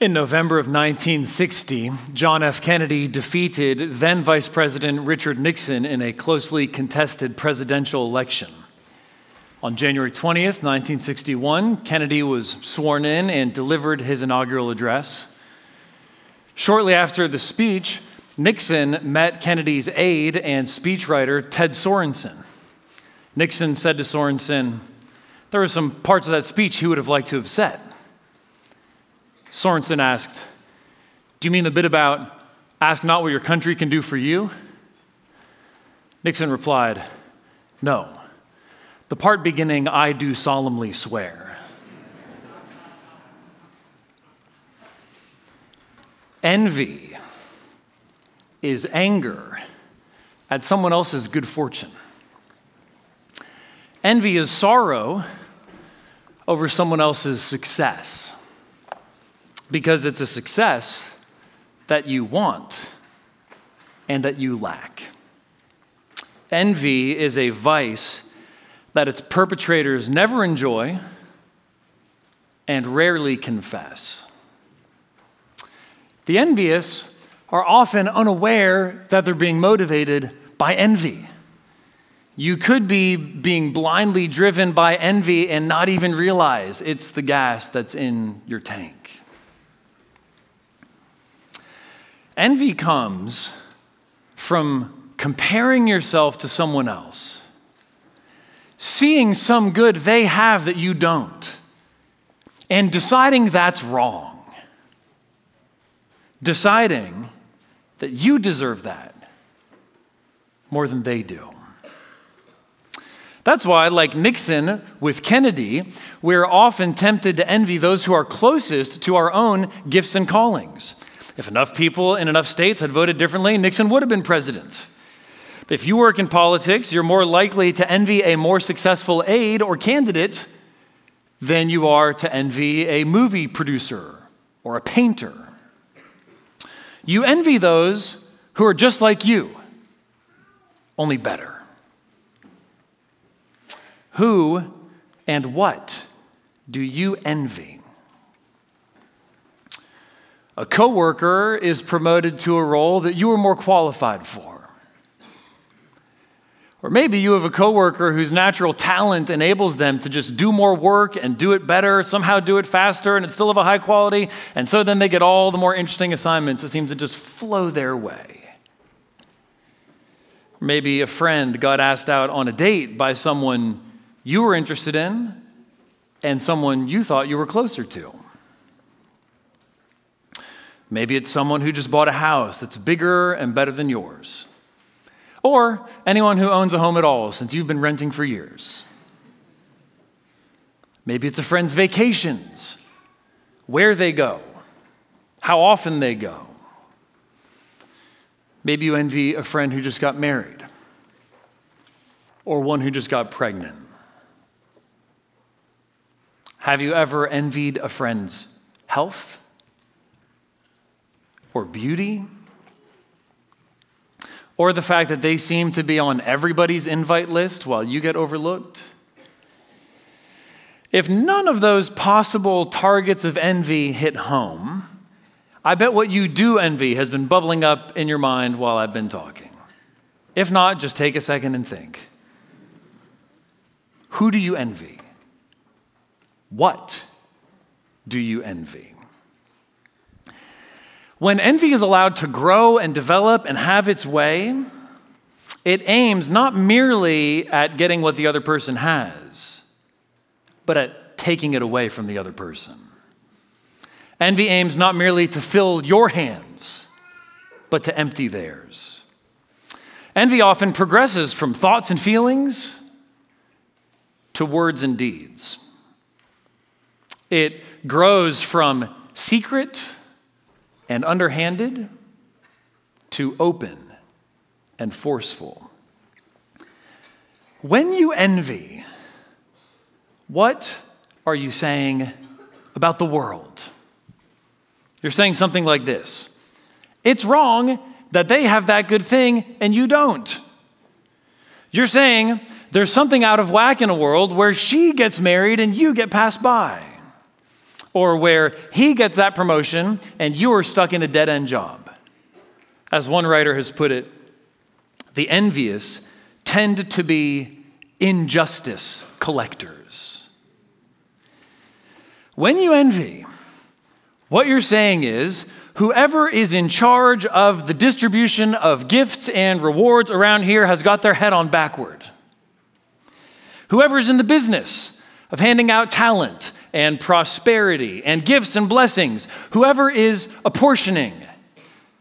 In November of 1960, John F. Kennedy defeated then Vice President Richard Nixon in a closely contested presidential election. On January 20th, 1961, Kennedy was sworn in and delivered his inaugural address. Shortly after the speech, Nixon met Kennedy's aide and speechwriter, Ted Sorensen. Nixon said to Sorensen, There were some parts of that speech he would have liked to have said. Sorensen asked, Do you mean the bit about ask not what your country can do for you? Nixon replied, No. The part beginning, I do solemnly swear. Envy is anger at someone else's good fortune. Envy is sorrow over someone else's success because it's a success that you want and that you lack. Envy is a vice that its perpetrators never enjoy and rarely confess. The envious are often unaware that they're being motivated by envy. You could be being blindly driven by envy and not even realize it's the gas that's in your tank. Envy comes from comparing yourself to someone else, seeing some good they have that you don't, and deciding that's wrong. Deciding that you deserve that more than they do. That's why, like Nixon with Kennedy, we're often tempted to envy those who are closest to our own gifts and callings. If enough people in enough states had voted differently, Nixon would have been president. If you work in politics, you're more likely to envy a more successful aide or candidate than you are to envy a movie producer or a painter. You envy those who are just like you, only better. Who and what do you envy? A coworker is promoted to a role that you are more qualified for. Or maybe you have a coworker whose natural talent enables them to just do more work and do it better, somehow do it faster, and it's still of a high quality. And so then they get all the more interesting assignments that seem to just flow their way. Maybe a friend got asked out on a date by someone you were interested in and someone you thought you were closer to. Maybe it's someone who just bought a house that's bigger and better than yours. Or anyone who owns a home at all since you've been renting for years. Maybe it's a friend's vacations, where they go, how often they go. Maybe you envy a friend who just got married or one who just got pregnant. Have you ever envied a friend's health? Or beauty, or the fact that they seem to be on everybody's invite list while you get overlooked. If none of those possible targets of envy hit home, I bet what you do envy has been bubbling up in your mind while I've been talking. If not, just take a second and think. Who do you envy? What do you envy? When envy is allowed to grow and develop and have its way, it aims not merely at getting what the other person has, but at taking it away from the other person. Envy aims not merely to fill your hands, but to empty theirs. Envy often progresses from thoughts and feelings to words and deeds. It grows from secret and underhanded to open and forceful. When you envy, what are you saying about the world? You're saying something like this It's wrong that they have that good thing and you don't. You're saying there's something out of whack in a world where she gets married and you get passed by. Or where he gets that promotion and you are stuck in a dead end job. As one writer has put it, the envious tend to be injustice collectors. When you envy, what you're saying is whoever is in charge of the distribution of gifts and rewards around here has got their head on backward. Whoever's in the business of handing out talent and prosperity and gifts and blessings, whoever is apportioning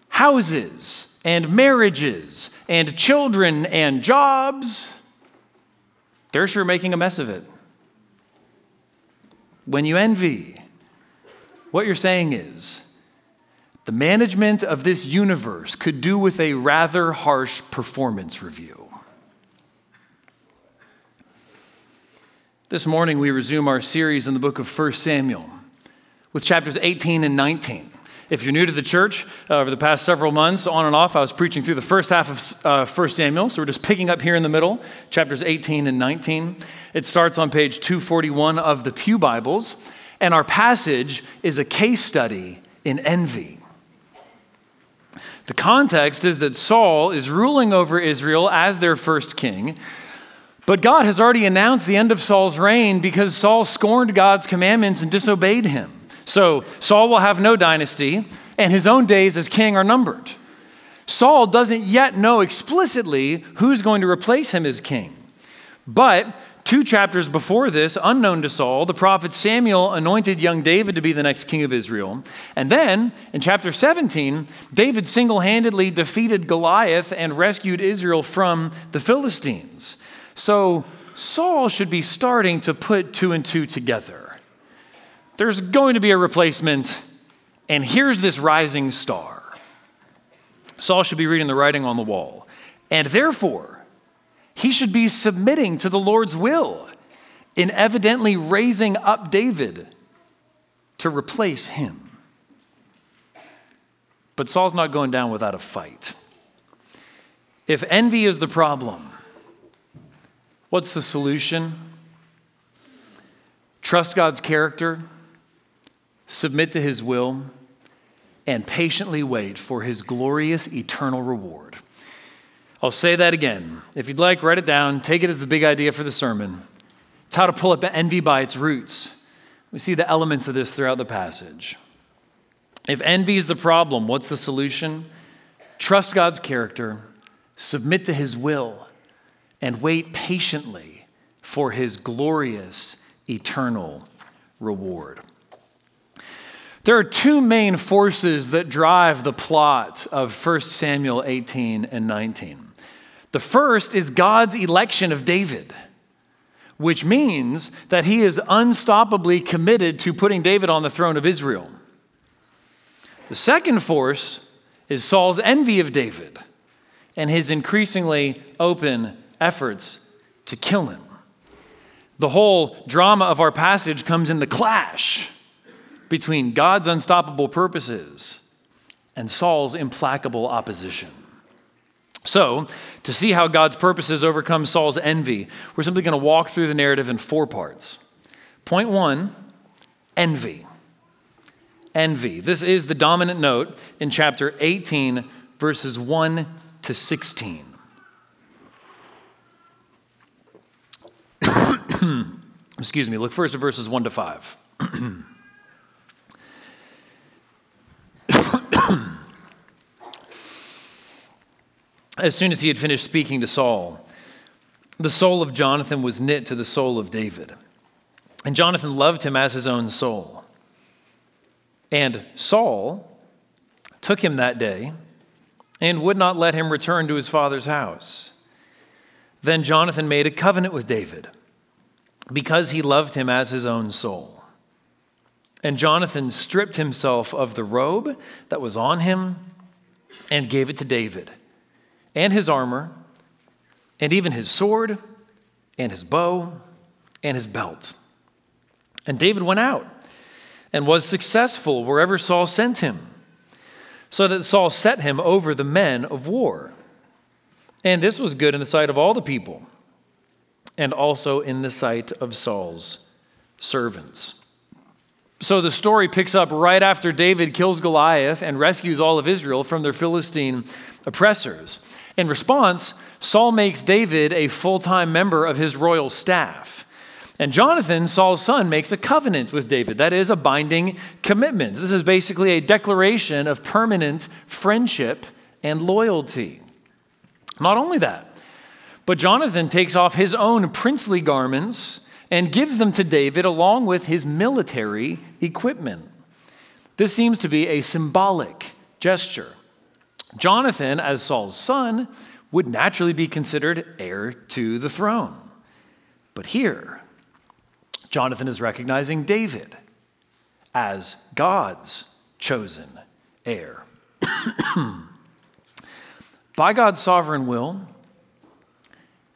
houses and marriages and children and jobs, they're sure making a mess of it. When you envy, what you're saying is the management of this universe could do with a rather harsh performance review. This morning, we resume our series in the book of 1 Samuel with chapters 18 and 19. If you're new to the church, uh, over the past several months, on and off, I was preaching through the first half of uh, 1 Samuel. So we're just picking up here in the middle, chapters 18 and 19. It starts on page 241 of the Pew Bibles. And our passage is a case study in envy. The context is that Saul is ruling over Israel as their first king. But God has already announced the end of Saul's reign because Saul scorned God's commandments and disobeyed him. So Saul will have no dynasty, and his own days as king are numbered. Saul doesn't yet know explicitly who's going to replace him as king. But two chapters before this, unknown to Saul, the prophet Samuel anointed young David to be the next king of Israel. And then in chapter 17, David single handedly defeated Goliath and rescued Israel from the Philistines. So Saul should be starting to put two and two together. There's going to be a replacement, and here's this rising star. Saul should be reading the writing on the wall. And therefore, he should be submitting to the Lord's will in evidently raising up David to replace him. But Saul's not going down without a fight. If envy is the problem, What's the solution? Trust God's character, submit to his will, and patiently wait for his glorious eternal reward. I'll say that again. If you'd like, write it down, take it as the big idea for the sermon. It's how to pull up envy by its roots. We see the elements of this throughout the passage. If envy is the problem, what's the solution? Trust God's character, submit to his will, and wait patiently for his glorious eternal reward. There are two main forces that drive the plot of 1 Samuel 18 and 19. The first is God's election of David, which means that he is unstoppably committed to putting David on the throne of Israel. The second force is Saul's envy of David and his increasingly open efforts to kill him. The whole drama of our passage comes in the clash between God's unstoppable purposes and Saul's implacable opposition. So, to see how God's purposes overcome Saul's envy, we're simply going to walk through the narrative in four parts. Point one envy. Envy. This is the dominant note in chapter 18, verses 1 to 16. Excuse me, look first at verses 1 to 5. as soon as he had finished speaking to Saul, the soul of Jonathan was knit to the soul of David. And Jonathan loved him as his own soul. And Saul took him that day and would not let him return to his father's house. Then Jonathan made a covenant with David because he loved him as his own soul. And Jonathan stripped himself of the robe that was on him and gave it to David, and his armor, and even his sword, and his bow, and his belt. And David went out and was successful wherever Saul sent him, so that Saul set him over the men of war. And this was good in the sight of all the people and also in the sight of Saul's servants. So the story picks up right after David kills Goliath and rescues all of Israel from their Philistine oppressors. In response, Saul makes David a full time member of his royal staff. And Jonathan, Saul's son, makes a covenant with David. That is a binding commitment. This is basically a declaration of permanent friendship and loyalty. Not only that, but Jonathan takes off his own princely garments and gives them to David along with his military equipment. This seems to be a symbolic gesture. Jonathan, as Saul's son, would naturally be considered heir to the throne. But here, Jonathan is recognizing David as God's chosen heir. By God's sovereign will,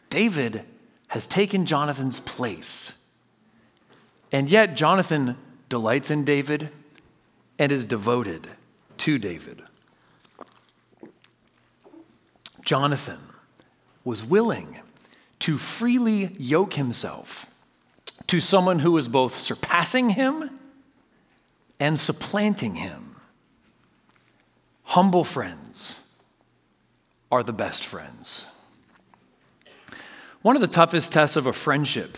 David has taken Jonathan's place. And yet, Jonathan delights in David and is devoted to David. Jonathan was willing to freely yoke himself to someone who was both surpassing him and supplanting him. Humble friends are the best friends. One of the toughest tests of a friendship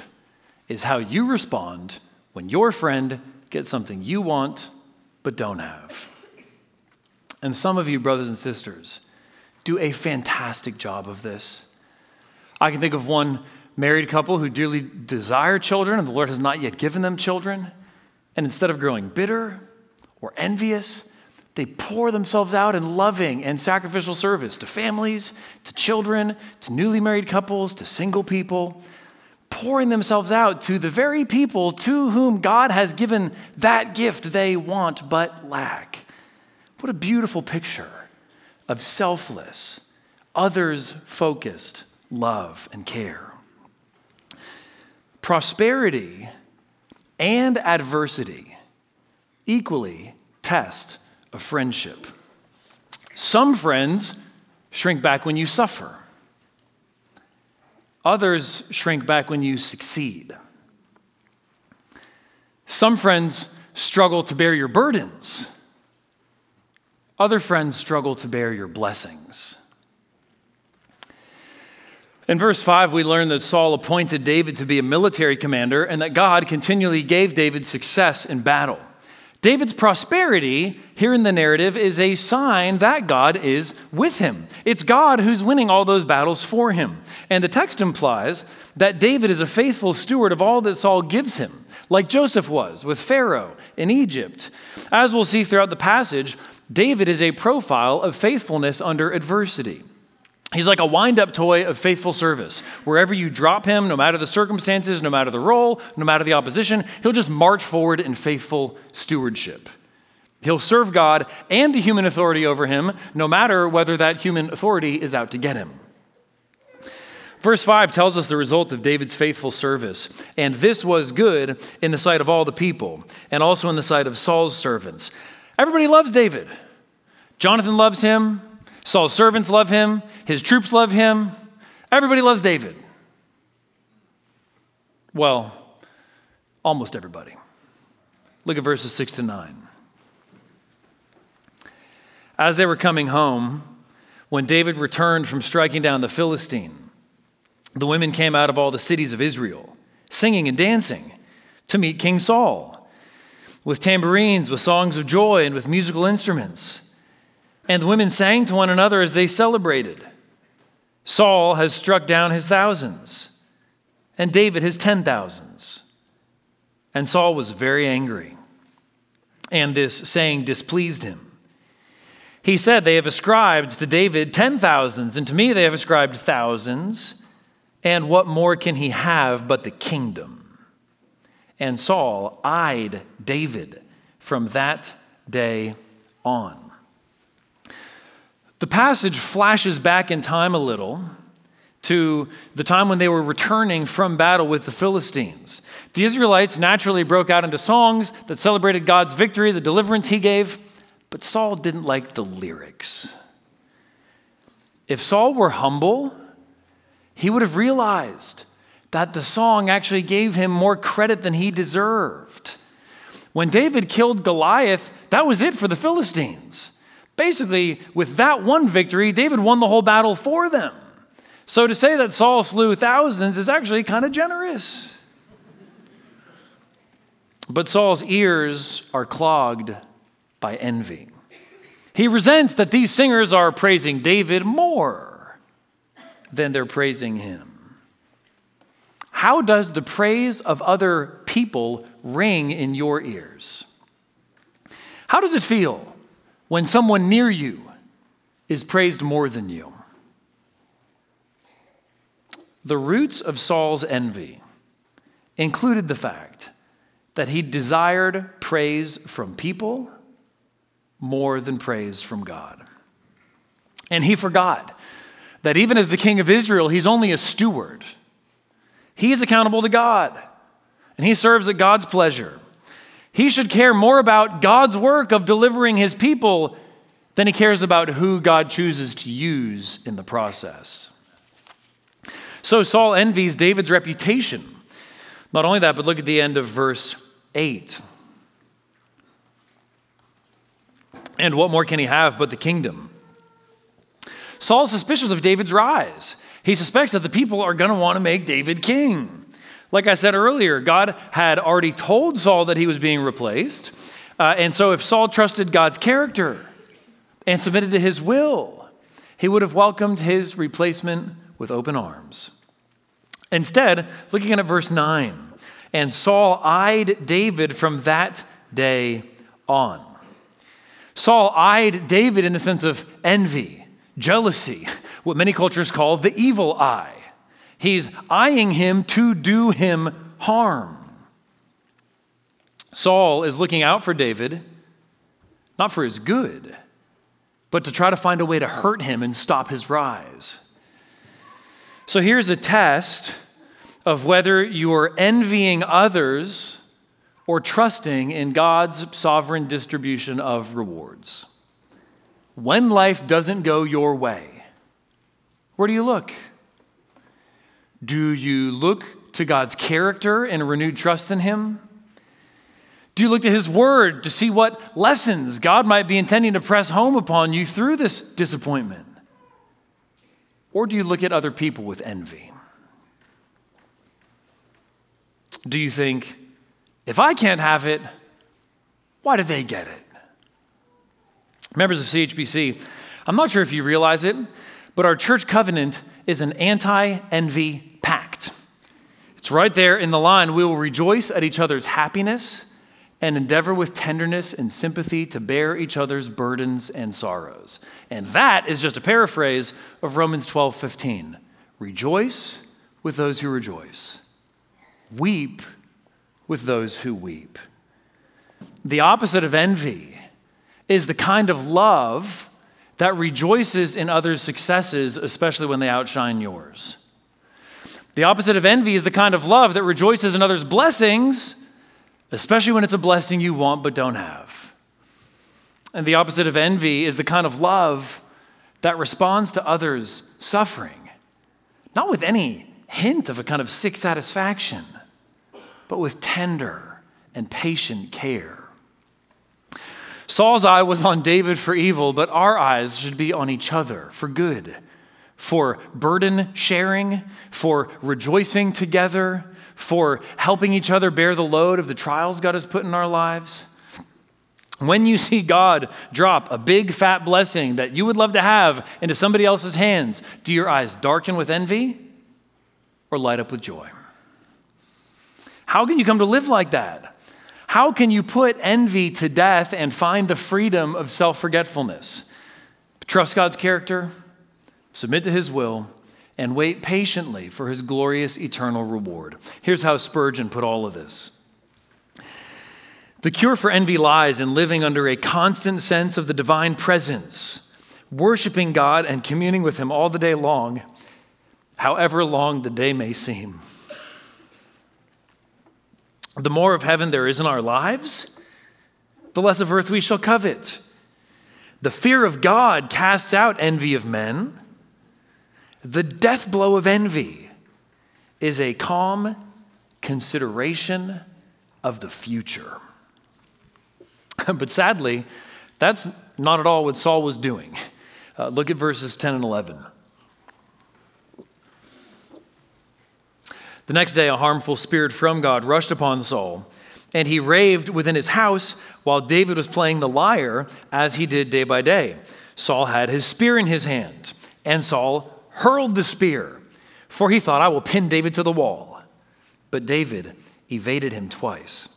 is how you respond when your friend gets something you want but don't have. And some of you, brothers and sisters, do a fantastic job of this. I can think of one married couple who dearly desire children and the Lord has not yet given them children. And instead of growing bitter or envious, they pour themselves out in loving and sacrificial service to families, to children, to newly married couples, to single people, pouring themselves out to the very people to whom God has given that gift they want but lack. What a beautiful picture of selfless, others focused love and care. Prosperity and adversity equally test a friendship. Some friends shrink back when you suffer, others shrink back when you succeed. Some friends struggle to bear your burdens, other friends struggle to bear your blessings. In verse 5, we learn that Saul appointed David to be a military commander and that God continually gave David success in battle. David's prosperity here in the narrative is a sign that God is with him. It's God who's winning all those battles for him. And the text implies that David is a faithful steward of all that Saul gives him, like Joseph was with Pharaoh in Egypt. As we'll see throughout the passage, David is a profile of faithfulness under adversity. He's like a wind up toy of faithful service. Wherever you drop him, no matter the circumstances, no matter the role, no matter the opposition, he'll just march forward in faithful stewardship. He'll serve God and the human authority over him, no matter whether that human authority is out to get him. Verse 5 tells us the result of David's faithful service. And this was good in the sight of all the people, and also in the sight of Saul's servants. Everybody loves David. Jonathan loves him. Saul's servants love him, his troops love him, everybody loves David. Well, almost everybody. Look at verses 6 to 9. As they were coming home, when David returned from striking down the Philistine, the women came out of all the cities of Israel, singing and dancing to meet King Saul, with tambourines, with songs of joy, and with musical instruments. And the women sang to one another as they celebrated. Saul has struck down his thousands, and David his ten thousands. And Saul was very angry, and this saying displeased him. He said, They have ascribed to David ten thousands, and to me they have ascribed thousands. And what more can he have but the kingdom? And Saul eyed David from that day on. The passage flashes back in time a little to the time when they were returning from battle with the Philistines. The Israelites naturally broke out into songs that celebrated God's victory, the deliverance he gave, but Saul didn't like the lyrics. If Saul were humble, he would have realized that the song actually gave him more credit than he deserved. When David killed Goliath, that was it for the Philistines. Basically, with that one victory, David won the whole battle for them. So to say that Saul slew thousands is actually kind of generous. But Saul's ears are clogged by envy. He resents that these singers are praising David more than they're praising him. How does the praise of other people ring in your ears? How does it feel when someone near you is praised more than you? The roots of Saul's envy included the fact that he desired praise from people more than praise from God. And he forgot that even as the king of Israel, he's only a steward. He is accountable to God, and he serves at God's pleasure. He should care more about God's work of delivering his people than he cares about who God chooses to use in the process. So Saul envies David's reputation. Not only that, but look at the end of verse 8. And what more can he have but the kingdom? Saul's suspicious of David's rise. He suspects that the people are going to want to make David king. Like I said earlier, God had already told Saul that he was being replaced. Uh, and so, if Saul trusted God's character and submitted to his will, he would have welcomed his replacement with open arms. Instead, looking at verse 9, and Saul eyed David from that day on. Saul eyed David in the sense of envy, jealousy, what many cultures call the evil eye. He's eyeing him to do him harm. Saul is looking out for David, not for his good, but to try to find a way to hurt him and stop his rise. So here's a test of whether you are envying others or trusting in God's sovereign distribution of rewards. When life doesn't go your way, where do you look? Do you look to God's character and a renewed trust in Him? Do you look to His Word to see what lessons God might be intending to press home upon you through this disappointment? Or do you look at other people with envy? Do you think, if I can't have it, why do they get it? Members of CHBC, I'm not sure if you realize it, but our church covenant is an anti envy. It's right there in the line. We will rejoice at each other's happiness and endeavor with tenderness and sympathy to bear each other's burdens and sorrows. And that is just a paraphrase of Romans 12 15. Rejoice with those who rejoice, weep with those who weep. The opposite of envy is the kind of love that rejoices in others' successes, especially when they outshine yours. The opposite of envy is the kind of love that rejoices in others' blessings, especially when it's a blessing you want but don't have. And the opposite of envy is the kind of love that responds to others' suffering, not with any hint of a kind of sick satisfaction, but with tender and patient care. Saul's eye was on David for evil, but our eyes should be on each other for good, for burden sharing, for rejoicing together, for helping each other bear the load of the trials God has put in our lives. When you see God drop a big fat blessing that you would love to have into somebody else's hands, do your eyes darken with envy or light up with joy? How can you come to live like that? How can you put envy to death and find the freedom of self forgetfulness? Trust God's character, submit to his will, and wait patiently for his glorious eternal reward. Here's how Spurgeon put all of this. The cure for envy lies in living under a constant sense of the divine presence, worshiping God and communing with Him all the day long, however long the day may seem. The more of heaven there is in our lives, the less of earth we shall covet. The fear of God casts out envy of men. The death blow of envy is a calm consideration of the future. but sadly, that's not at all what Saul was doing. Uh, look at verses 10 and 11. The next day, a harmful spirit from God rushed upon Saul, and he raved within his house while David was playing the lyre, as he did day by day. Saul had his spear in his hand, and Saul hurled the spear, for he thought, I will pin David to the wall. But David evaded him twice.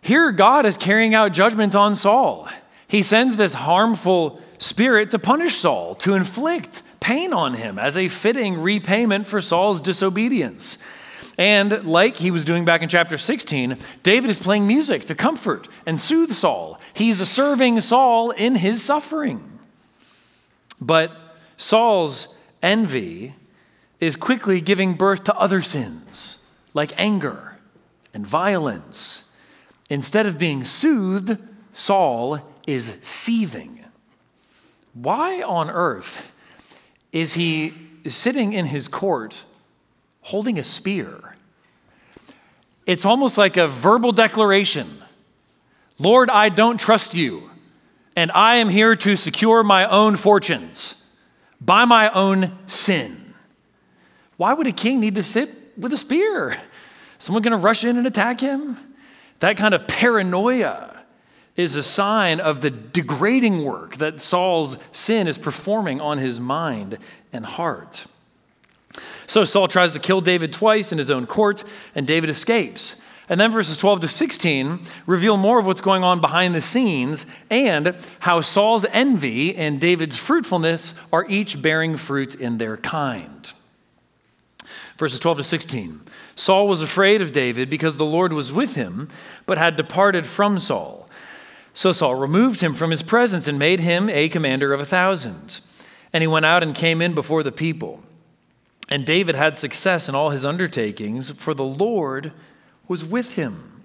Here, God is carrying out judgment on Saul. He sends this harmful spirit to punish Saul, to inflict pain on him as a fitting repayment for Saul's disobedience. And like he was doing back in chapter 16, David is playing music to comfort and soothe Saul. He's serving Saul in his suffering. But Saul's envy is quickly giving birth to other sins like anger and violence. Instead of being soothed, Saul is seething. Why on earth is he sitting in his court holding a spear? It's almost like a verbal declaration Lord, I don't trust you, and I am here to secure my own fortunes by my own sin. Why would a king need to sit with a spear? Someone going to rush in and attack him? That kind of paranoia is a sign of the degrading work that Saul's sin is performing on his mind and heart. So Saul tries to kill David twice in his own court, and David escapes. And then verses 12 to 16 reveal more of what's going on behind the scenes and how Saul's envy and David's fruitfulness are each bearing fruit in their kind. Verses 12 to 16 Saul was afraid of David because the Lord was with him, but had departed from Saul. So Saul removed him from his presence and made him a commander of a thousand. And he went out and came in before the people. And David had success in all his undertakings, for the Lord was with him.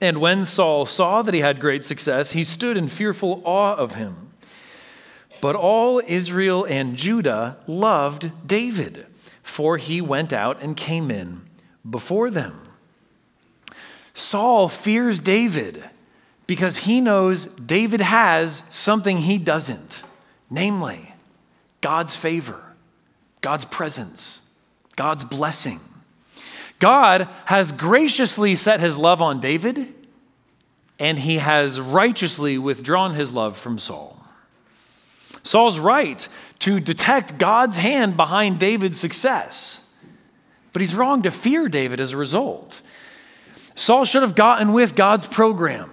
And when Saul saw that he had great success, he stood in fearful awe of him. But all Israel and Judah loved David, for he went out and came in before them. Saul fears David because he knows David has something he doesn't, namely God's favor, God's presence, God's blessing. God has graciously set his love on David, and he has righteously withdrawn his love from Saul. Saul's right to detect God's hand behind David's success, but he's wrong to fear David as a result. Saul should have gotten with God's program.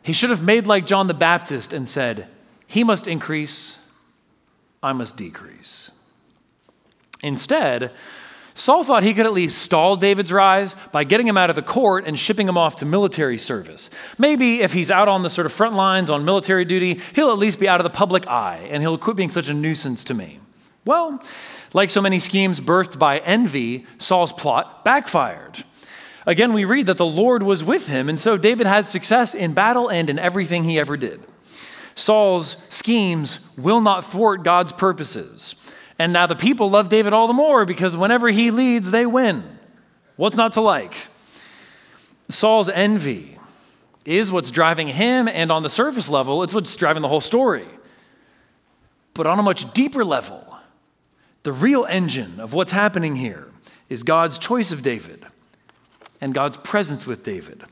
He should have made like John the Baptist and said, He must increase, I must decrease. Instead, Saul thought he could at least stall David's rise by getting him out of the court and shipping him off to military service. Maybe if he's out on the sort of front lines on military duty, he'll at least be out of the public eye and he'll quit being such a nuisance to me. Well, like so many schemes birthed by envy, Saul's plot backfired. Again, we read that the Lord was with him, and so David had success in battle and in everything he ever did. Saul's schemes will not thwart God's purposes. And now the people love David all the more because whenever he leads, they win. What's not to like? Saul's envy is what's driving him, and on the surface level, it's what's driving the whole story. But on a much deeper level, the real engine of what's happening here is God's choice of David and God's presence with David.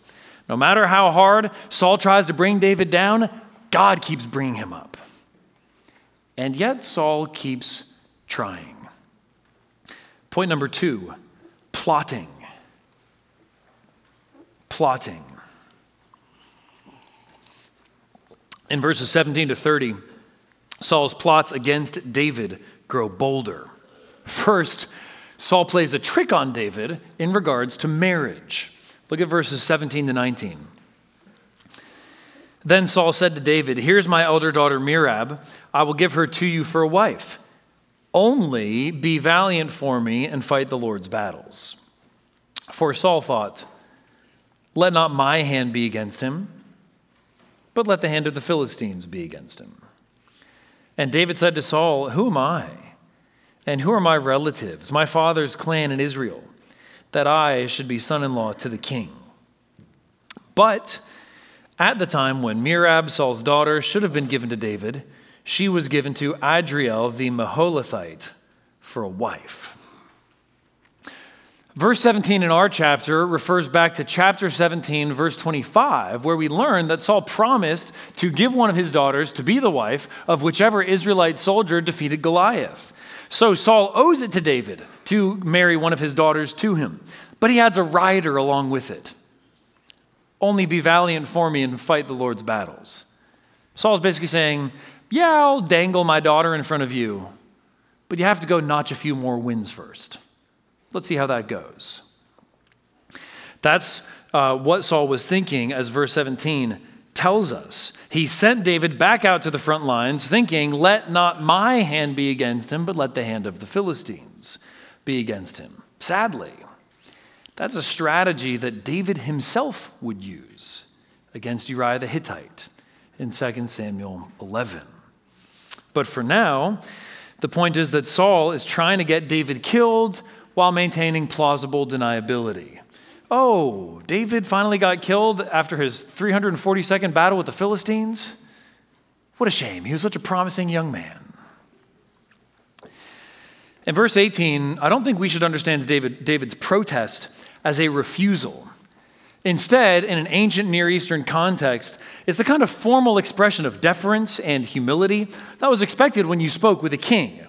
No matter how hard Saul tries to bring David down, God keeps bringing him up. And yet, Saul keeps trying. Point number two plotting. Plotting. In verses 17 to 30, Saul's plots against David grow bolder. First, Saul plays a trick on David in regards to marriage. Look at verses 17 to 19. Then Saul said to David, Here's my elder daughter Merab. I will give her to you for a wife. Only be valiant for me and fight the Lord's battles. For Saul thought, Let not my hand be against him, but let the hand of the Philistines be against him. And David said to Saul, Who am I? And who are my relatives, my father's clan in Israel, that I should be son in law to the king? But At the time when Merab, Saul's daughter, should have been given to David, she was given to Adriel the Meholathite for a wife. Verse 17 in our chapter refers back to chapter 17, verse 25, where we learn that Saul promised to give one of his daughters to be the wife of whichever Israelite soldier defeated Goliath. So Saul owes it to David to marry one of his daughters to him, but he adds a rider along with it. Only be valiant for me and fight the Lord's battles. Saul's basically saying, Yeah, I'll dangle my daughter in front of you, but you have to go notch a few more wins first. Let's see how that goes. That's uh, what Saul was thinking as verse 17 tells us. He sent David back out to the front lines, thinking, Let not my hand be against him, but let the hand of the Philistines be against him. Sadly, that's a strategy that David himself would use against Uriah the Hittite in 2 Samuel 11. But for now, the point is that Saul is trying to get David killed while maintaining plausible deniability. Oh, David finally got killed after his 342nd battle with the Philistines? What a shame. He was such a promising young man. In verse 18, I don't think we should understand David, David's protest as a refusal. Instead, in an ancient Near Eastern context, it's the kind of formal expression of deference and humility that was expected when you spoke with a king.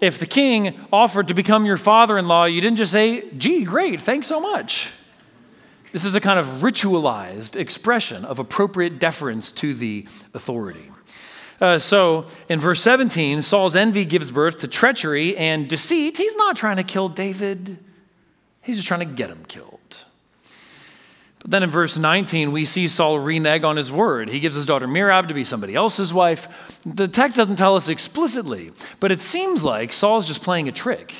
If the king offered to become your father in law, you didn't just say, gee, great, thanks so much. This is a kind of ritualized expression of appropriate deference to the authority. Uh, so in verse 17, Saul's envy gives birth to treachery and deceit. He's not trying to kill David, he's just trying to get him killed. But then in verse 19, we see Saul renege on his word. He gives his daughter Merab to be somebody else's wife. The text doesn't tell us explicitly, but it seems like Saul's just playing a trick.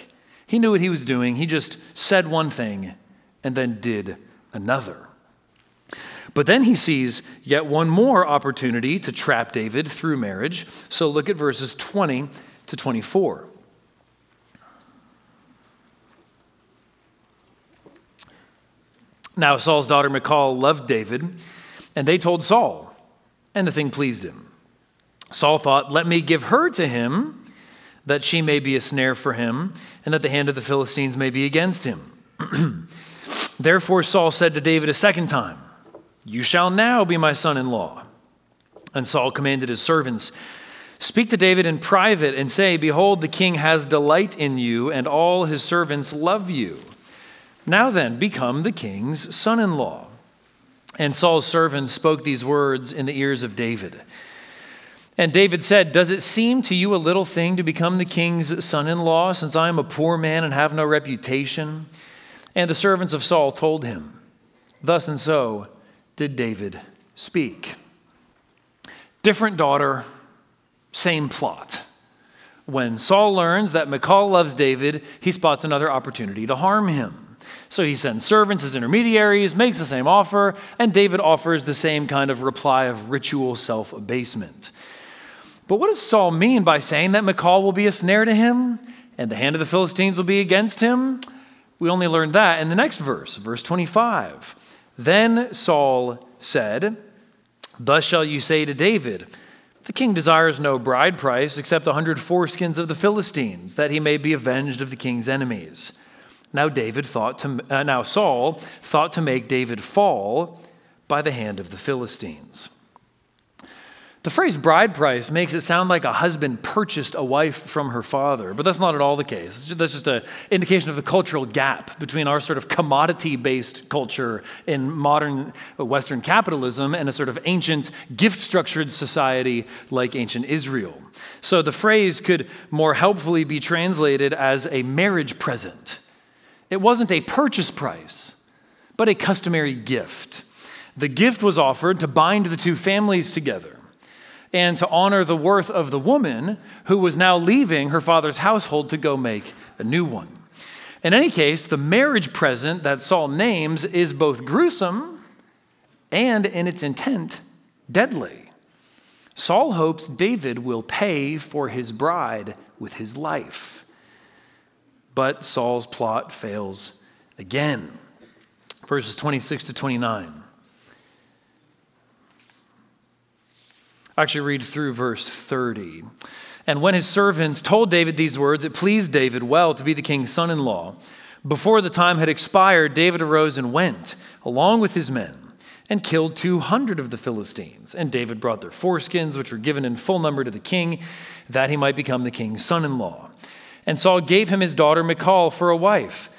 He knew what he was doing, he just said one thing and then did another. But then he sees yet one more opportunity to trap David through marriage. So look at verses 20 to 24. Now, Saul's daughter Michal loved David, and they told Saul, and the thing pleased him. Saul thought, Let me give her to him, that she may be a snare for him, and that the hand of the Philistines may be against him. Therefore, Saul said to David a second time, You shall now be my son in law. And Saul commanded his servants, Speak to David in private and say, Behold, the king has delight in you, and all his servants love you. Now then, become the king's son in law. And Saul's servants spoke these words in the ears of David. And David said, Does it seem to you a little thing to become the king's son in law, since I am a poor man and have no reputation? And the servants of Saul told him, Thus and so did David speak. Different daughter, same plot. When Saul learns that Michal loves David, he spots another opportunity to harm him. So he sends servants as intermediaries, makes the same offer, and David offers the same kind of reply of ritual self abasement. But what does Saul mean by saying that Michal will be a snare to him and the hand of the Philistines will be against him? We only learn that in the next verse, verse 25. Then Saul said, Thus shall you say to David, the king desires no bride price except a hundred foreskins of the Philistines, that he may be avenged of the king's enemies. Now David thought to uh, now Saul thought to make David fall by the hand of the Philistines. The phrase bride price makes it sound like a husband purchased a wife from her father, but that's not at all the case. That's just an indication of the cultural gap between our sort of commodity based culture in modern Western capitalism and a sort of ancient gift structured society like ancient Israel. So the phrase could more helpfully be translated as a marriage present it wasn't a purchase price, but a customary gift. The gift was offered to bind the two families together and to honor the worth of the woman who was now leaving her father's household to go make a new one. In any case, the marriage present that Saul names is both gruesome and, in its intent, deadly. Saul hopes David will pay for his bride with his life. But Saul's plot fails again. Verses 26 to 29. Actually, read through verse 30. And when his servants told David these words, it pleased David well to be the king's son in law. Before the time had expired, David arose and went, along with his men, and killed 200 of the Philistines. And David brought their foreskins, which were given in full number to the king, that he might become the king's son in law. And Saul gave him his daughter Michal for a wife.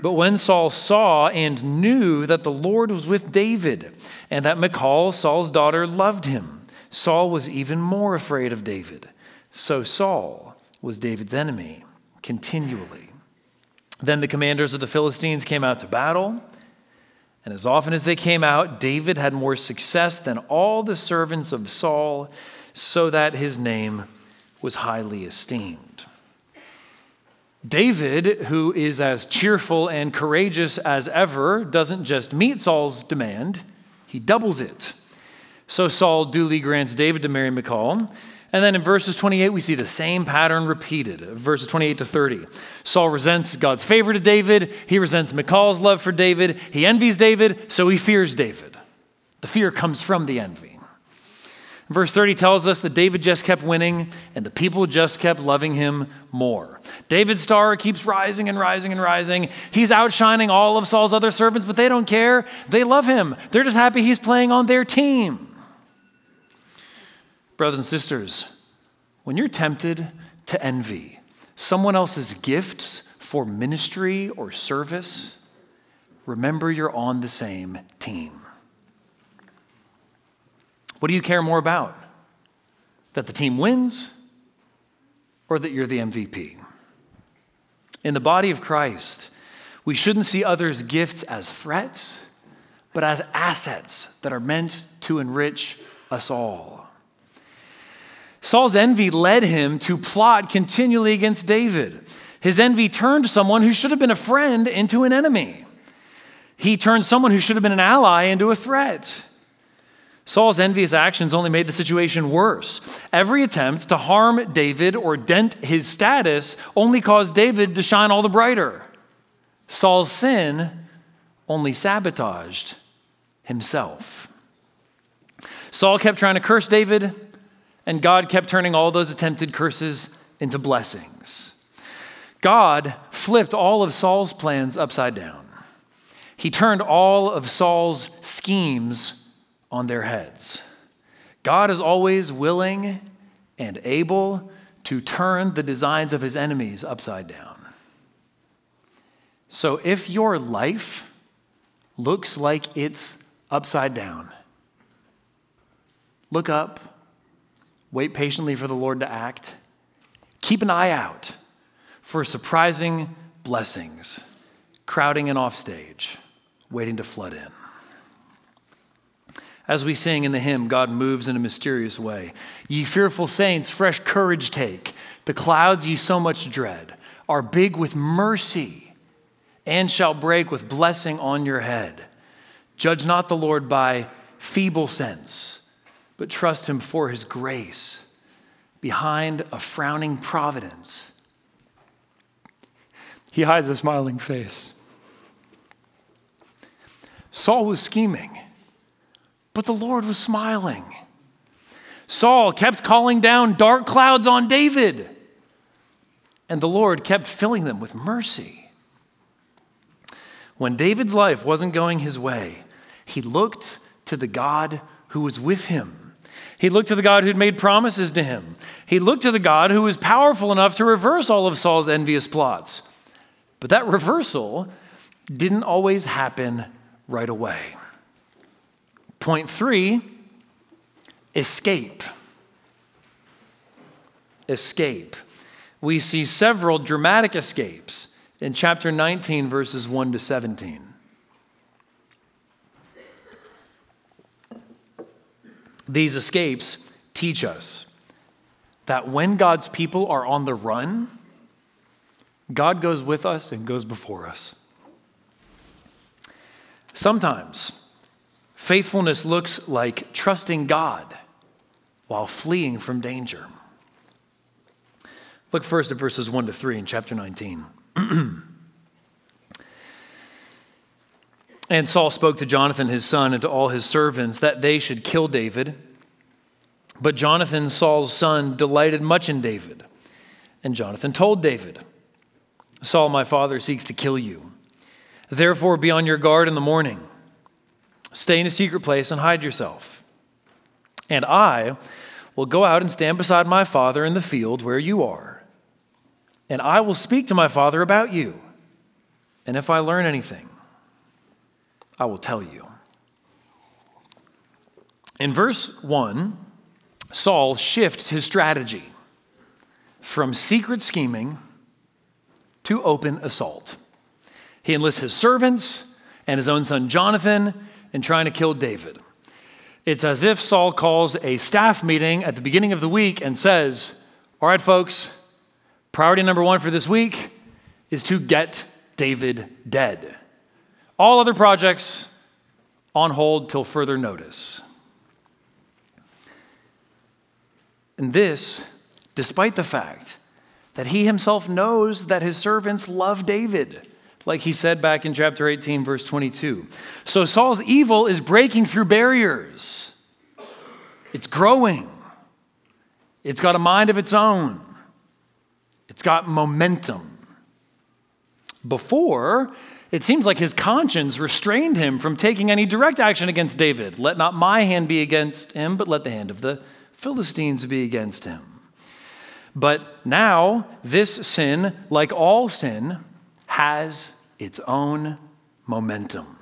But when Saul saw and knew that the Lord was with David, and that Michal, Saul's daughter, loved him, Saul was even more afraid of David. So Saul was David's enemy continually. Then the commanders of the Philistines came out to battle. And as often as they came out, David had more success than all the servants of Saul, so that his name was highly esteemed. David, who is as cheerful and courageous as ever, doesn't just meet Saul's demand, he doubles it. So Saul duly grants David to marry Michal. And then in verses 28, we see the same pattern repeated. Verses 28 to 30. Saul resents God's favor to David. He resents Michal's love for David. He envies David, so he fears David. The fear comes from the envy. Verse 30 tells us that David just kept winning and the people just kept loving him more. David's star keeps rising and rising and rising. He's outshining all of Saul's other servants, but they don't care. They love him. They're just happy he's playing on their team. Brothers and sisters, when you're tempted to envy someone else's gifts for ministry or service, remember you're on the same team. What do you care more about? That the team wins or that you're the MVP? In the body of Christ, we shouldn't see others' gifts as threats, but as assets that are meant to enrich us all. Saul's envy led him to plot continually against David. His envy turned someone who should have been a friend into an enemy. He turned someone who should have been an ally into a threat. Saul's envious actions only made the situation worse. Every attempt to harm David or dent his status only caused David to shine all the brighter. Saul's sin only sabotaged himself. Saul kept trying to curse David, and God kept turning all those attempted curses into blessings. God flipped all of Saul's plans upside down. He turned all of Saul's schemes on their heads. God is always willing and able to turn the designs of his enemies upside down. So if your life looks like it's upside down, look up Wait patiently for the Lord to act. Keep an eye out for surprising blessings crowding in off stage, waiting to flood in. As we sing in the hymn, God moves in a mysterious way. Ye fearful saints, fresh courage take. The clouds ye so much dread are big with mercy and shall break with blessing on your head. Judge not the Lord by feeble sense but trust Him for His grace behind a frowning providence. He hides a smiling face. Saul was scheming, but the Lord was smiling. Saul kept calling down dark clouds on David, and the Lord kept filling them with mercy. When David's life wasn't going his way, he looked to the God who was with him he looked to the God who'd made promises to him. He looked to the God who was powerful enough to reverse all of Saul's envious plots. But that reversal didn't always happen right away. Point three escape. Escape. We see several dramatic escapes in chapter 19, verses 1 to 17. These escapes teach us that when God's people are on the run, God goes with us and goes before us. Sometimes faithfulness looks like trusting God while fleeing from danger. Look first at verses 1 to 3 in chapter 19. And Saul spoke to Jonathan his son and to all his servants that they should kill David. But Jonathan, Saul's son, delighted much in David. And Jonathan told David, Saul, my father, seeks to kill you. Therefore, be on your guard in the morning. Stay in a secret place and hide yourself. And I will go out and stand beside my father in the field where you are. And I will speak to my father about you. And if I learn anything, I will tell you. In verse 1, Saul shifts his strategy from secret scheming to open assault. He enlists his servants and his own son Jonathan in trying to kill David. It's as if Saul calls a staff meeting at the beginning of the week and says, All right, folks, priority number one for this week is to get David dead. All other projects on hold till further notice. And this, despite the fact that he himself knows that his servants love David, like he said back in chapter 18, verse 22. So Saul's evil is breaking through barriers, it's growing, it's got a mind of its own, it's got momentum. Before, it seems like his conscience restrained him from taking any direct action against David. Let not my hand be against him, but let the hand of the Philistines be against him. But now, this sin, like all sin, has its own momentum.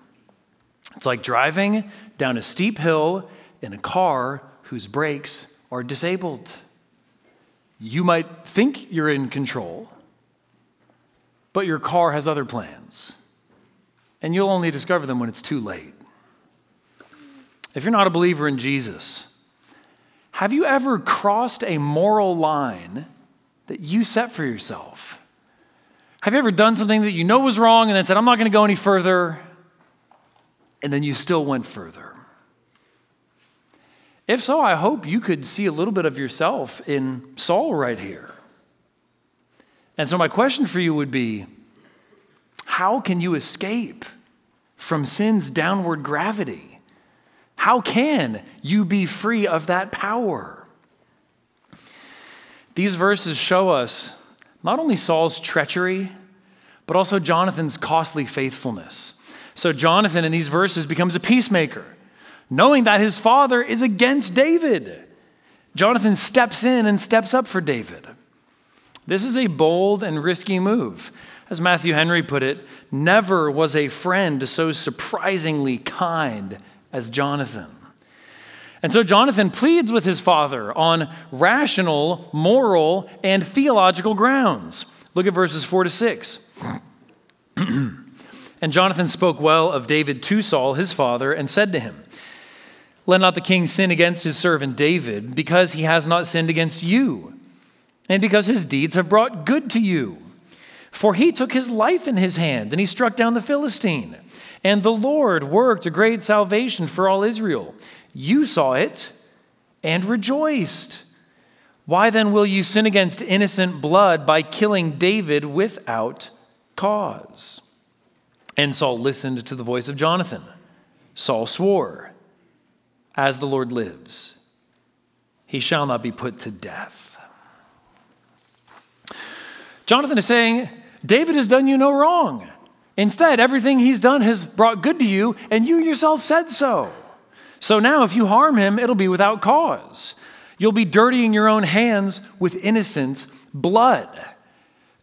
It's like driving down a steep hill in a car whose brakes are disabled. You might think you're in control, but your car has other plans, and you'll only discover them when it's too late. If you're not a believer in Jesus, have you ever crossed a moral line that you set for yourself? Have you ever done something that you know was wrong and then said, I'm not going to go any further, and then you still went further? If so, I hope you could see a little bit of yourself in Saul right here. And so, my question for you would be how can you escape from sin's downward gravity? How can you be free of that power? These verses show us not only Saul's treachery, but also Jonathan's costly faithfulness. So, Jonathan in these verses becomes a peacemaker, knowing that his father is against David. Jonathan steps in and steps up for David. This is a bold and risky move. As Matthew Henry put it, never was a friend so surprisingly kind as Jonathan. And so Jonathan pleads with his father on rational, moral, and theological grounds. Look at verses 4 to 6. and Jonathan spoke well of David to Saul, his father, and said to him, Let not the king sin against his servant David, because he has not sinned against you, and because his deeds have brought good to you. For he took his life in his hand, and he struck down the Philistine. And the Lord worked a great salvation for all Israel. You saw it and rejoiced. Why then will you sin against innocent blood by killing David without cause? And Saul listened to the voice of Jonathan. Saul swore, As the Lord lives, he shall not be put to death. Jonathan is saying, David has done you no wrong. Instead, everything he's done has brought good to you, and you yourself said so. So now, if you harm him, it'll be without cause. You'll be dirtying your own hands with innocent blood.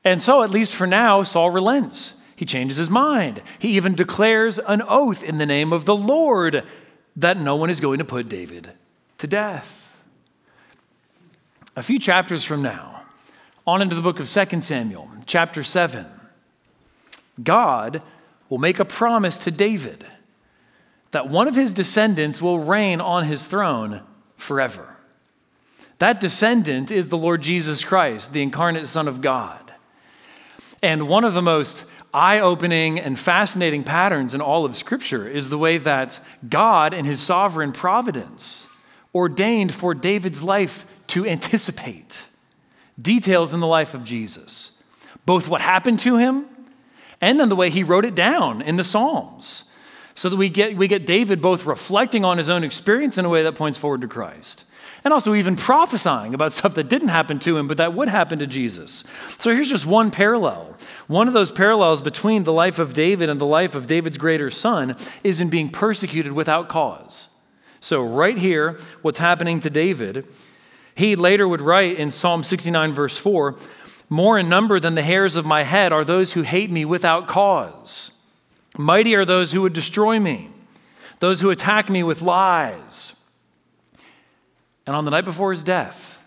And so, at least for now, Saul relents. He changes his mind. He even declares an oath in the name of the Lord that no one is going to put David to death. A few chapters from now, on into the book of 2 Samuel, chapter 7. God will make a promise to David that one of his descendants will reign on his throne forever. That descendant is the Lord Jesus Christ, the incarnate Son of God. And one of the most eye opening and fascinating patterns in all of Scripture is the way that God, in his sovereign providence, ordained for David's life to anticipate details in the life of Jesus, both what happened to him and then the way he wrote it down in the Psalms. So that we get, we get David both reflecting on his own experience in a way that points forward to Christ, and also even prophesying about stuff that didn't happen to him, but that would happen to Jesus. So here's just one parallel. One of those parallels between the life of David and the life of David's greater son is in being persecuted without cause. So, right here, what's happening to David, he later would write in Psalm 69, verse 4 More in number than the hairs of my head are those who hate me without cause. Mighty are those who would destroy me, those who attack me with lies. And on the night before his death,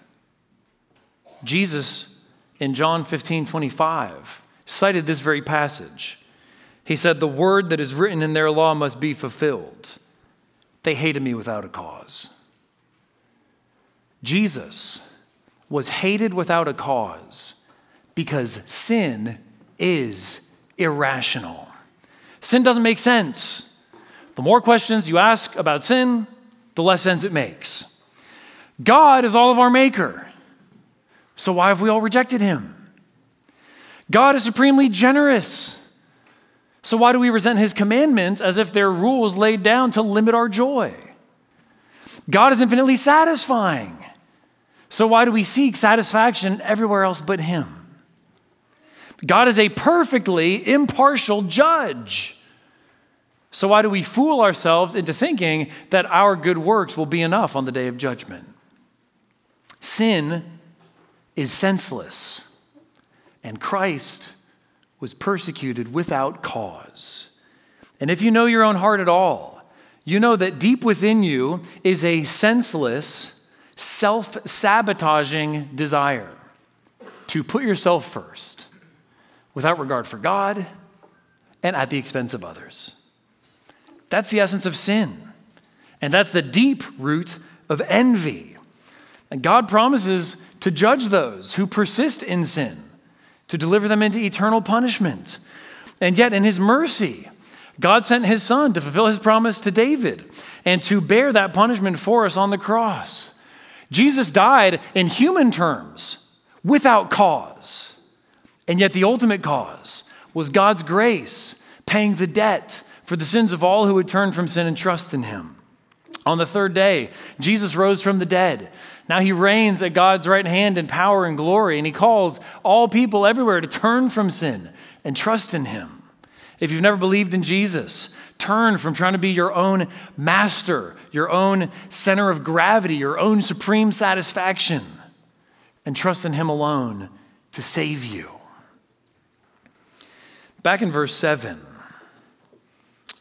Jesus in John 15 25 cited this very passage. He said, The word that is written in their law must be fulfilled. They hated me without a cause. Jesus was hated without a cause because sin is irrational. Sin doesn't make sense. The more questions you ask about sin, the less sense it makes. God is all of our maker. So why have we all rejected him? God is supremely generous. So why do we resent his commandments as if they're rules laid down to limit our joy? God is infinitely satisfying. So why do we seek satisfaction everywhere else but him? God is a perfectly impartial judge. So why do we fool ourselves into thinking that our good works will be enough on the day of judgment? Sin is senseless, and Christ was persecuted without cause. And if you know your own heart at all, you know that deep within you is a senseless, self sabotaging desire to put yourself first without regard for God and at the expense of others. That's the essence of sin. And that's the deep root of envy. And God promises to judge those who persist in sin, to deliver them into eternal punishment. And yet, in His mercy, God sent His Son to fulfill His promise to David and to bear that punishment for us on the cross. Jesus died in human terms without cause. And yet, the ultimate cause was God's grace paying the debt for the sins of all who would turn from sin and trust in Him. On the third day, Jesus rose from the dead. Now he reigns at God's right hand in power and glory, and he calls all people everywhere to turn from sin and trust in him. If you've never believed in Jesus, turn from trying to be your own master, your own center of gravity, your own supreme satisfaction, and trust in him alone to save you. Back in verse 7,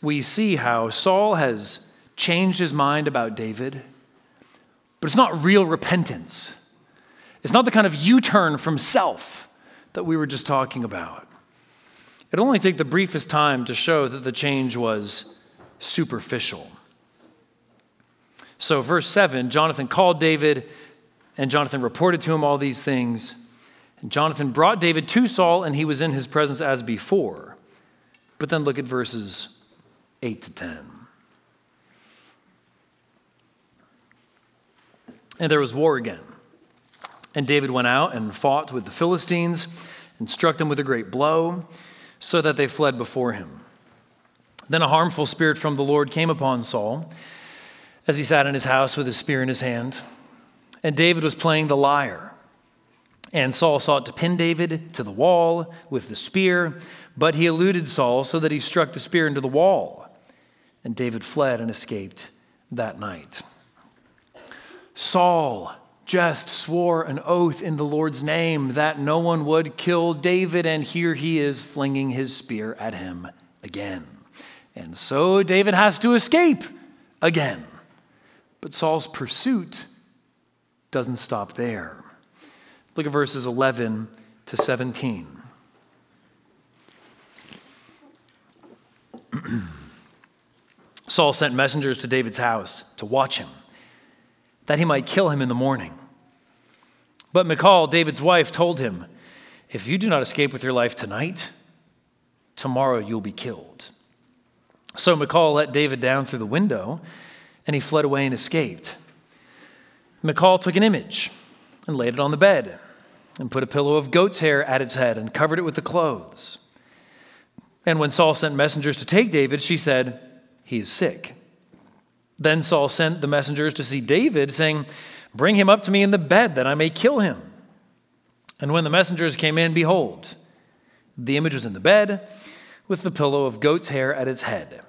we see how Saul has changed his mind about David but it's not real repentance. It's not the kind of U turn from self that we were just talking about. It'll only take the briefest time to show that the change was superficial. So, verse 7 Jonathan called David, and Jonathan reported to him all these things. And Jonathan brought David to Saul, and he was in his presence as before. But then look at verses 8 to 10. And there was war again. And David went out and fought with the Philistines and struck them with a great blow, so that they fled before him. Then a harmful spirit from the Lord came upon Saul as he sat in his house with his spear in his hand. And David was playing the lyre. And Saul sought to pin David to the wall with the spear, but he eluded Saul so that he struck the spear into the wall. And David fled and escaped that night. Saul just swore an oath in the Lord's name that no one would kill David, and here he is flinging his spear at him again. And so David has to escape again. But Saul's pursuit doesn't stop there. Look at verses 11 to 17. Saul sent messengers to David's house to watch him that he might kill him in the morning. But Michal, David's wife, told him, If you do not escape with your life tonight, tomorrow you'll be killed. So Michal let David down through the window, and he fled away and escaped. Michal took an image and laid it on the bed, and put a pillow of goat's hair at its head, and covered it with the clothes. And when Saul sent messengers to take David, she said, He is sick. Then Saul sent the messengers to see David, saying, Bring him up to me in the bed that I may kill him. And when the messengers came in, behold, the image was in the bed with the pillow of goat's hair at its head.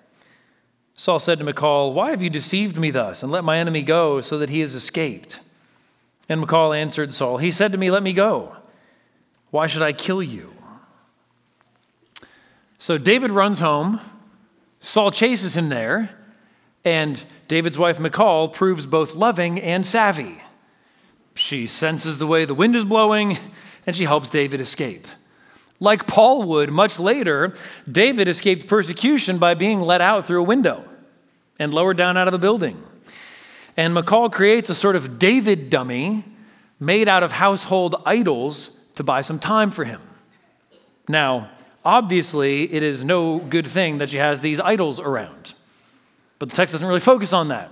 Saul said to Michal, Why have you deceived me thus and let my enemy go so that he has escaped? And Michal answered Saul, He said to me, Let me go. Why should I kill you? So David runs home. Saul chases him there. And David's wife, Michal, proves both loving and savvy. She senses the way the wind is blowing, and she helps David escape. Like Paul would much later, David escaped persecution by being let out through a window and lowered down out of a building. And Michal creates a sort of David dummy made out of household idols to buy some time for him. Now, obviously, it is no good thing that she has these idols around. But the text doesn't really focus on that.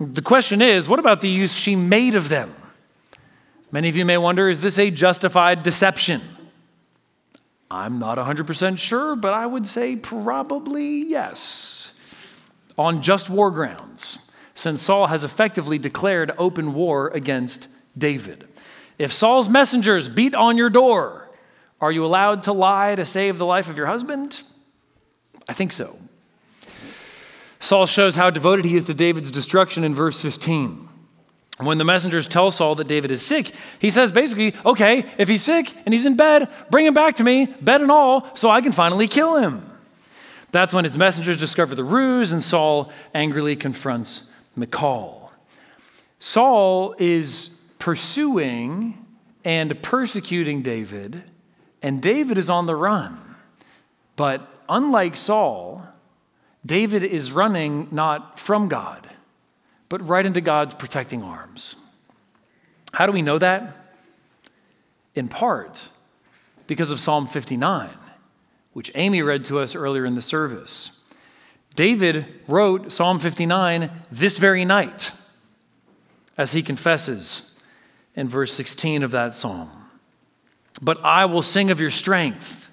The question is what about the use she made of them? Many of you may wonder is this a justified deception? I'm not 100% sure, but I would say probably yes. On just war grounds, since Saul has effectively declared open war against David. If Saul's messengers beat on your door, are you allowed to lie to save the life of your husband? I think so. Saul shows how devoted he is to David's destruction in verse 15. When the messengers tell Saul that David is sick, he says basically, okay, if he's sick and he's in bed, bring him back to me, bed and all, so I can finally kill him. That's when his messengers discover the ruse, and Saul angrily confronts Michal. Saul is pursuing and persecuting David, and David is on the run. But unlike Saul, David is running not from God, but right into God's protecting arms. How do we know that? In part because of Psalm 59, which Amy read to us earlier in the service. David wrote Psalm 59 this very night as he confesses in verse 16 of that psalm. But I will sing of your strength.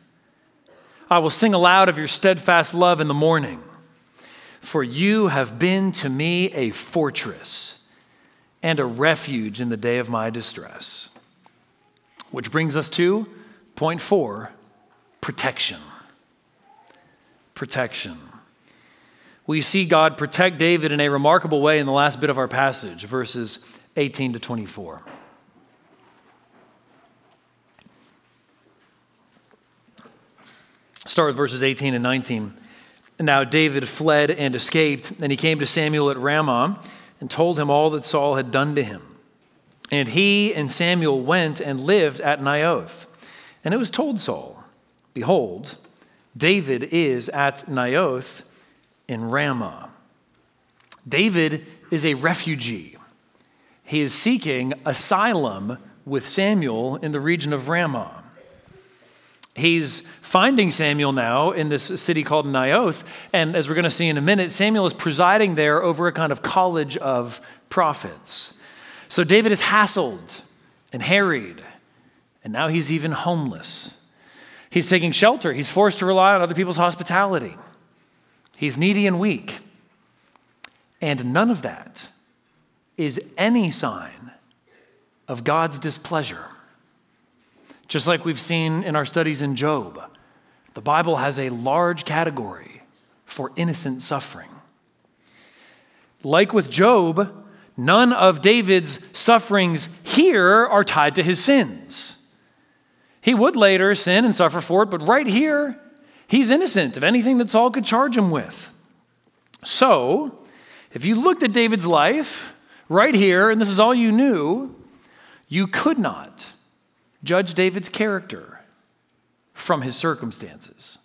I will sing aloud of your steadfast love in the morning. For you have been to me a fortress and a refuge in the day of my distress. Which brings us to point four protection. Protection. We see God protect David in a remarkable way in the last bit of our passage, verses 18 to 24. Start with verses 18 and 19. Now David fled and escaped, and he came to Samuel at Ramah and told him all that Saul had done to him. And he and Samuel went and lived at Naioth. And it was told Saul, Behold, David is at Naioth in Ramah. David is a refugee. He is seeking asylum with Samuel in the region of Ramah. He's finding Samuel now in this city called Naioth. And as we're going to see in a minute, Samuel is presiding there over a kind of college of prophets. So David is hassled and harried, and now he's even homeless. He's taking shelter, he's forced to rely on other people's hospitality. He's needy and weak. And none of that is any sign of God's displeasure. Just like we've seen in our studies in Job, the Bible has a large category for innocent suffering. Like with Job, none of David's sufferings here are tied to his sins. He would later sin and suffer for it, but right here, he's innocent of anything that Saul could charge him with. So, if you looked at David's life right here, and this is all you knew, you could not judge David's character from his circumstances.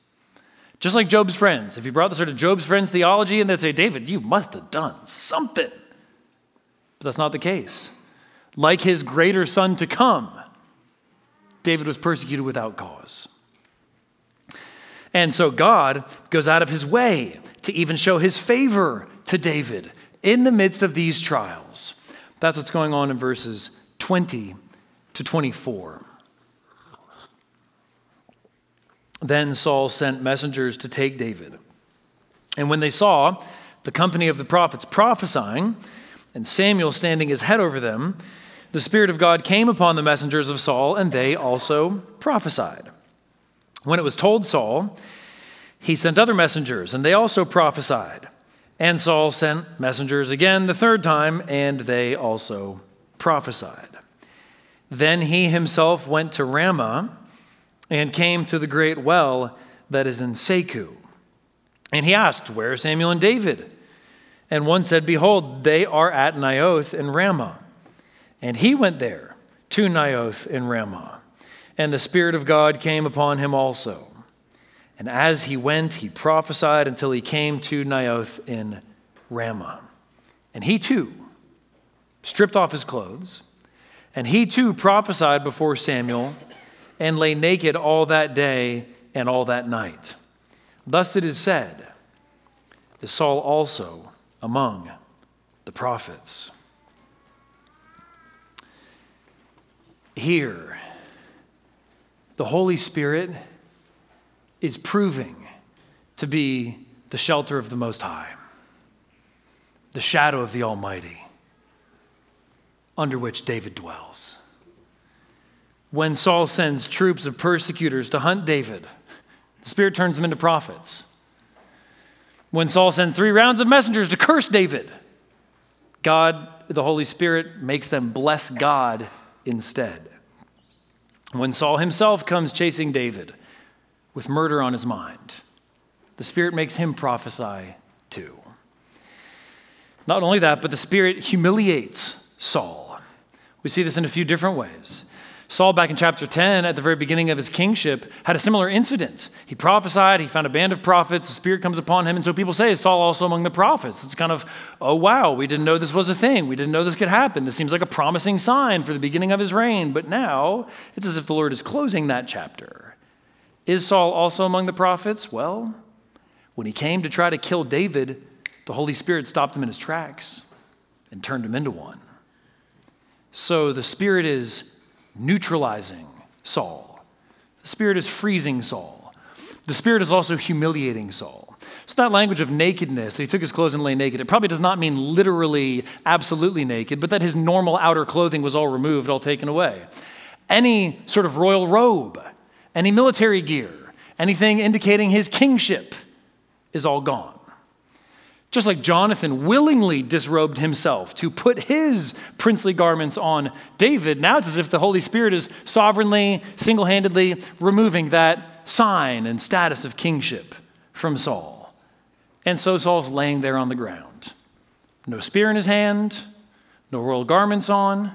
Just like Job's friends. If you brought the sort of Job's friends theology and they'd say, David, you must have done something. But that's not the case. Like his greater son to come, David was persecuted without cause. And so God goes out of his way to even show his favor to David in the midst of these trials. That's what's going on in verses 20 to 24. Then Saul sent messengers to take David. And when they saw the company of the prophets prophesying, and Samuel standing his head over them, the Spirit of God came upon the messengers of Saul, and they also prophesied. When it was told Saul, he sent other messengers, and they also prophesied. And Saul sent messengers again the third time, and they also prophesied. Then he himself went to Ramah and came to the great well that is in Secu. And he asked, Where are Samuel and David? And one said, Behold, they are at Naioth in Ramah. And he went there to Naioth in Ramah. And the Spirit of God came upon him also. And as he went, he prophesied until he came to Naioth in Ramah. And he too stripped off his clothes, and he too prophesied before Samuel, and lay naked all that day and all that night. Thus it is said, is Saul also among the prophets. Here, the Holy Spirit is proving to be the shelter of the Most High, the shadow of the Almighty, under which David dwells. When Saul sends troops of persecutors to hunt David, the Spirit turns them into prophets. When Saul sends three rounds of messengers to curse David, God, the Holy Spirit, makes them bless God instead. When Saul himself comes chasing David with murder on his mind, the Spirit makes him prophesy too. Not only that, but the Spirit humiliates Saul. We see this in a few different ways. Saul, back in chapter 10, at the very beginning of his kingship, had a similar incident. He prophesied, he found a band of prophets, the Spirit comes upon him, and so people say, Is Saul also among the prophets? It's kind of, oh wow, we didn't know this was a thing. We didn't know this could happen. This seems like a promising sign for the beginning of his reign, but now it's as if the Lord is closing that chapter. Is Saul also among the prophets? Well, when he came to try to kill David, the Holy Spirit stopped him in his tracks and turned him into one. So the Spirit is neutralizing Saul. The Spirit is freezing Saul. The Spirit is also humiliating Saul. So, that language of nakedness that he took his clothes and lay naked, it probably does not mean literally, absolutely naked, but that his normal outer clothing was all removed, all taken away. Any sort of royal robe, any military gear, anything indicating his kingship is all gone. Just like Jonathan willingly disrobed himself to put his princely garments on David, now it's as if the Holy Spirit is sovereignly, single handedly removing that sign and status of kingship from Saul. And so Saul's laying there on the ground. No spear in his hand, no royal garments on.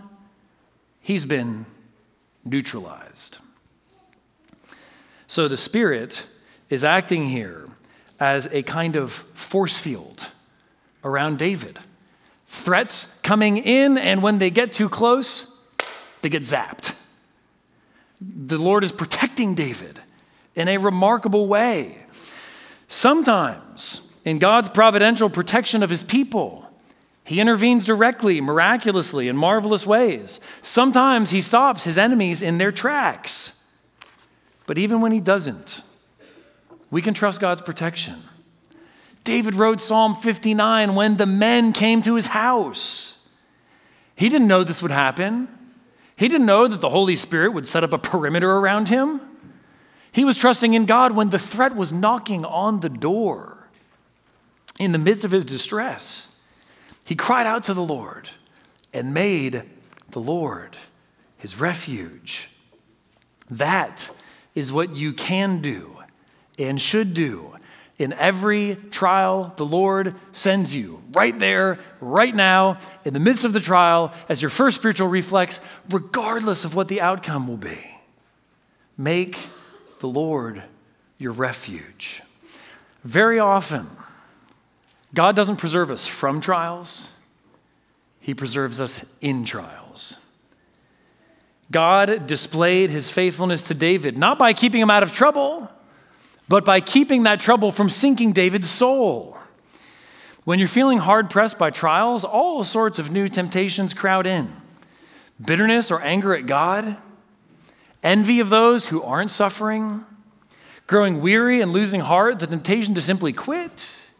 He's been neutralized. So the Spirit is acting here as a kind of force field around David. Threats coming in, and when they get too close, they get zapped. The Lord is protecting David in a remarkable way. Sometimes, in God's providential protection of his people, he intervenes directly, miraculously, in marvelous ways. Sometimes he stops his enemies in their tracks. But even when he doesn't, we can trust God's protection. David wrote Psalm 59 when the men came to his house. He didn't know this would happen. He didn't know that the Holy Spirit would set up a perimeter around him. He was trusting in God when the threat was knocking on the door. In the midst of his distress, he cried out to the Lord and made the Lord his refuge. That is what you can do and should do in every trial the Lord sends you, right there, right now, in the midst of the trial, as your first spiritual reflex, regardless of what the outcome will be. Make the Lord your refuge. Very often, God doesn't preserve us from trials, He preserves us in trials. God displayed His faithfulness to David, not by keeping him out of trouble but by keeping that trouble from sinking David's soul. When you're feeling hard pressed by trials, all sorts of new temptations crowd in bitterness or anger at God, envy of those who aren't suffering, growing weary and losing heart, the temptation to simply quit,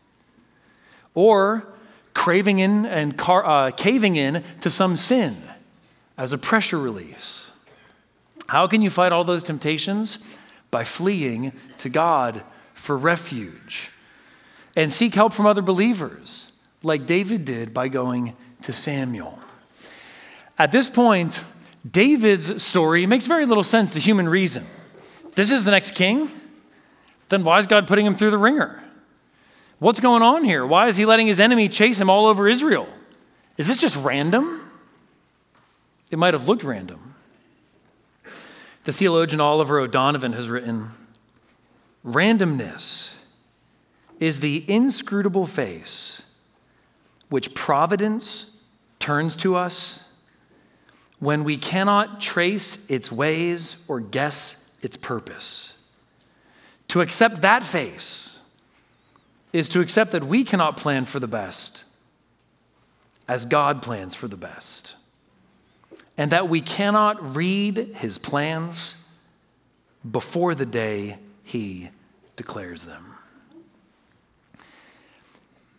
or craving in and car, uh, caving in to some sin as a pressure release. How can you fight all those temptations? By fleeing to God for refuge and seek help from other believers, like David did by going to Samuel. At this point, David's story makes very little sense to human reason. This is the next king? Then why is God putting him through the wringer? What's going on here? Why is he letting his enemy chase him all over Israel? Is this just random? It might have looked random. The theologian Oliver O'Donovan has written Randomness is the inscrutable face which providence turns to us when we cannot trace its ways or guess its purpose. To accept that face is to accept that we cannot plan for the best as God plans for the best, and that we cannot read his plans before the day he declares them.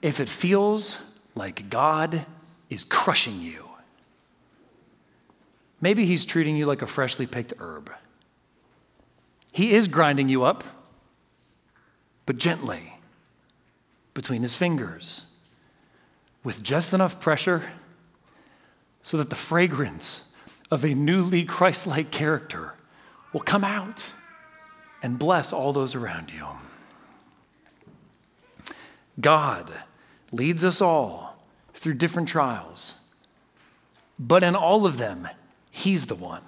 If it feels like God is crushing you, maybe he's treating you like a freshly picked herb. He is grinding you up, but gently between his fingers with just enough pressure so that the fragrance of a newly Christ like character will come out and bless all those around you. God leads us all through different trials, but in all of them, He's the one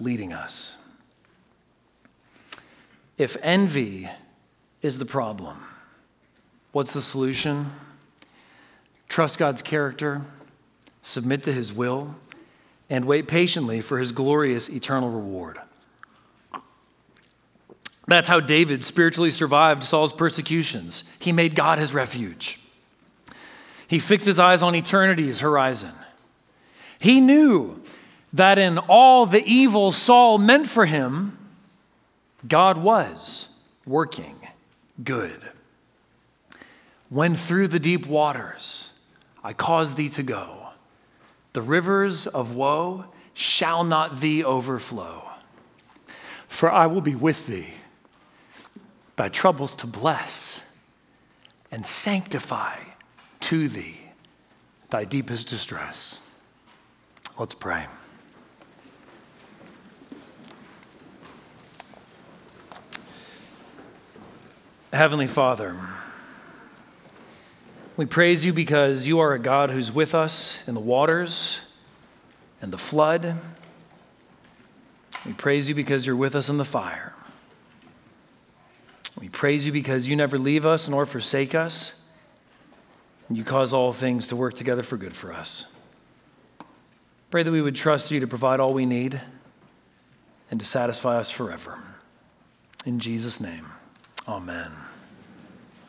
leading us. If envy is the problem, what's the solution? Trust God's character, submit to His will, and wait patiently for His glorious eternal reward. That's how David spiritually survived Saul's persecutions. He made God his refuge. He fixed his eyes on eternity's horizon. He knew that in all the evil Saul meant for him, God was working good. When through the deep waters I caused thee to go, the rivers of woe shall not thee overflow. For I will be with thee thy troubles to bless and sanctify to thee thy deepest distress. Let's pray. Heavenly Father, we praise you because you are a God who's with us in the waters and the flood. We praise you because you're with us in the fire. We praise you because you never leave us nor forsake us, and you cause all things to work together for good for us. Pray that we would trust you to provide all we need and to satisfy us forever. In Jesus' name, amen.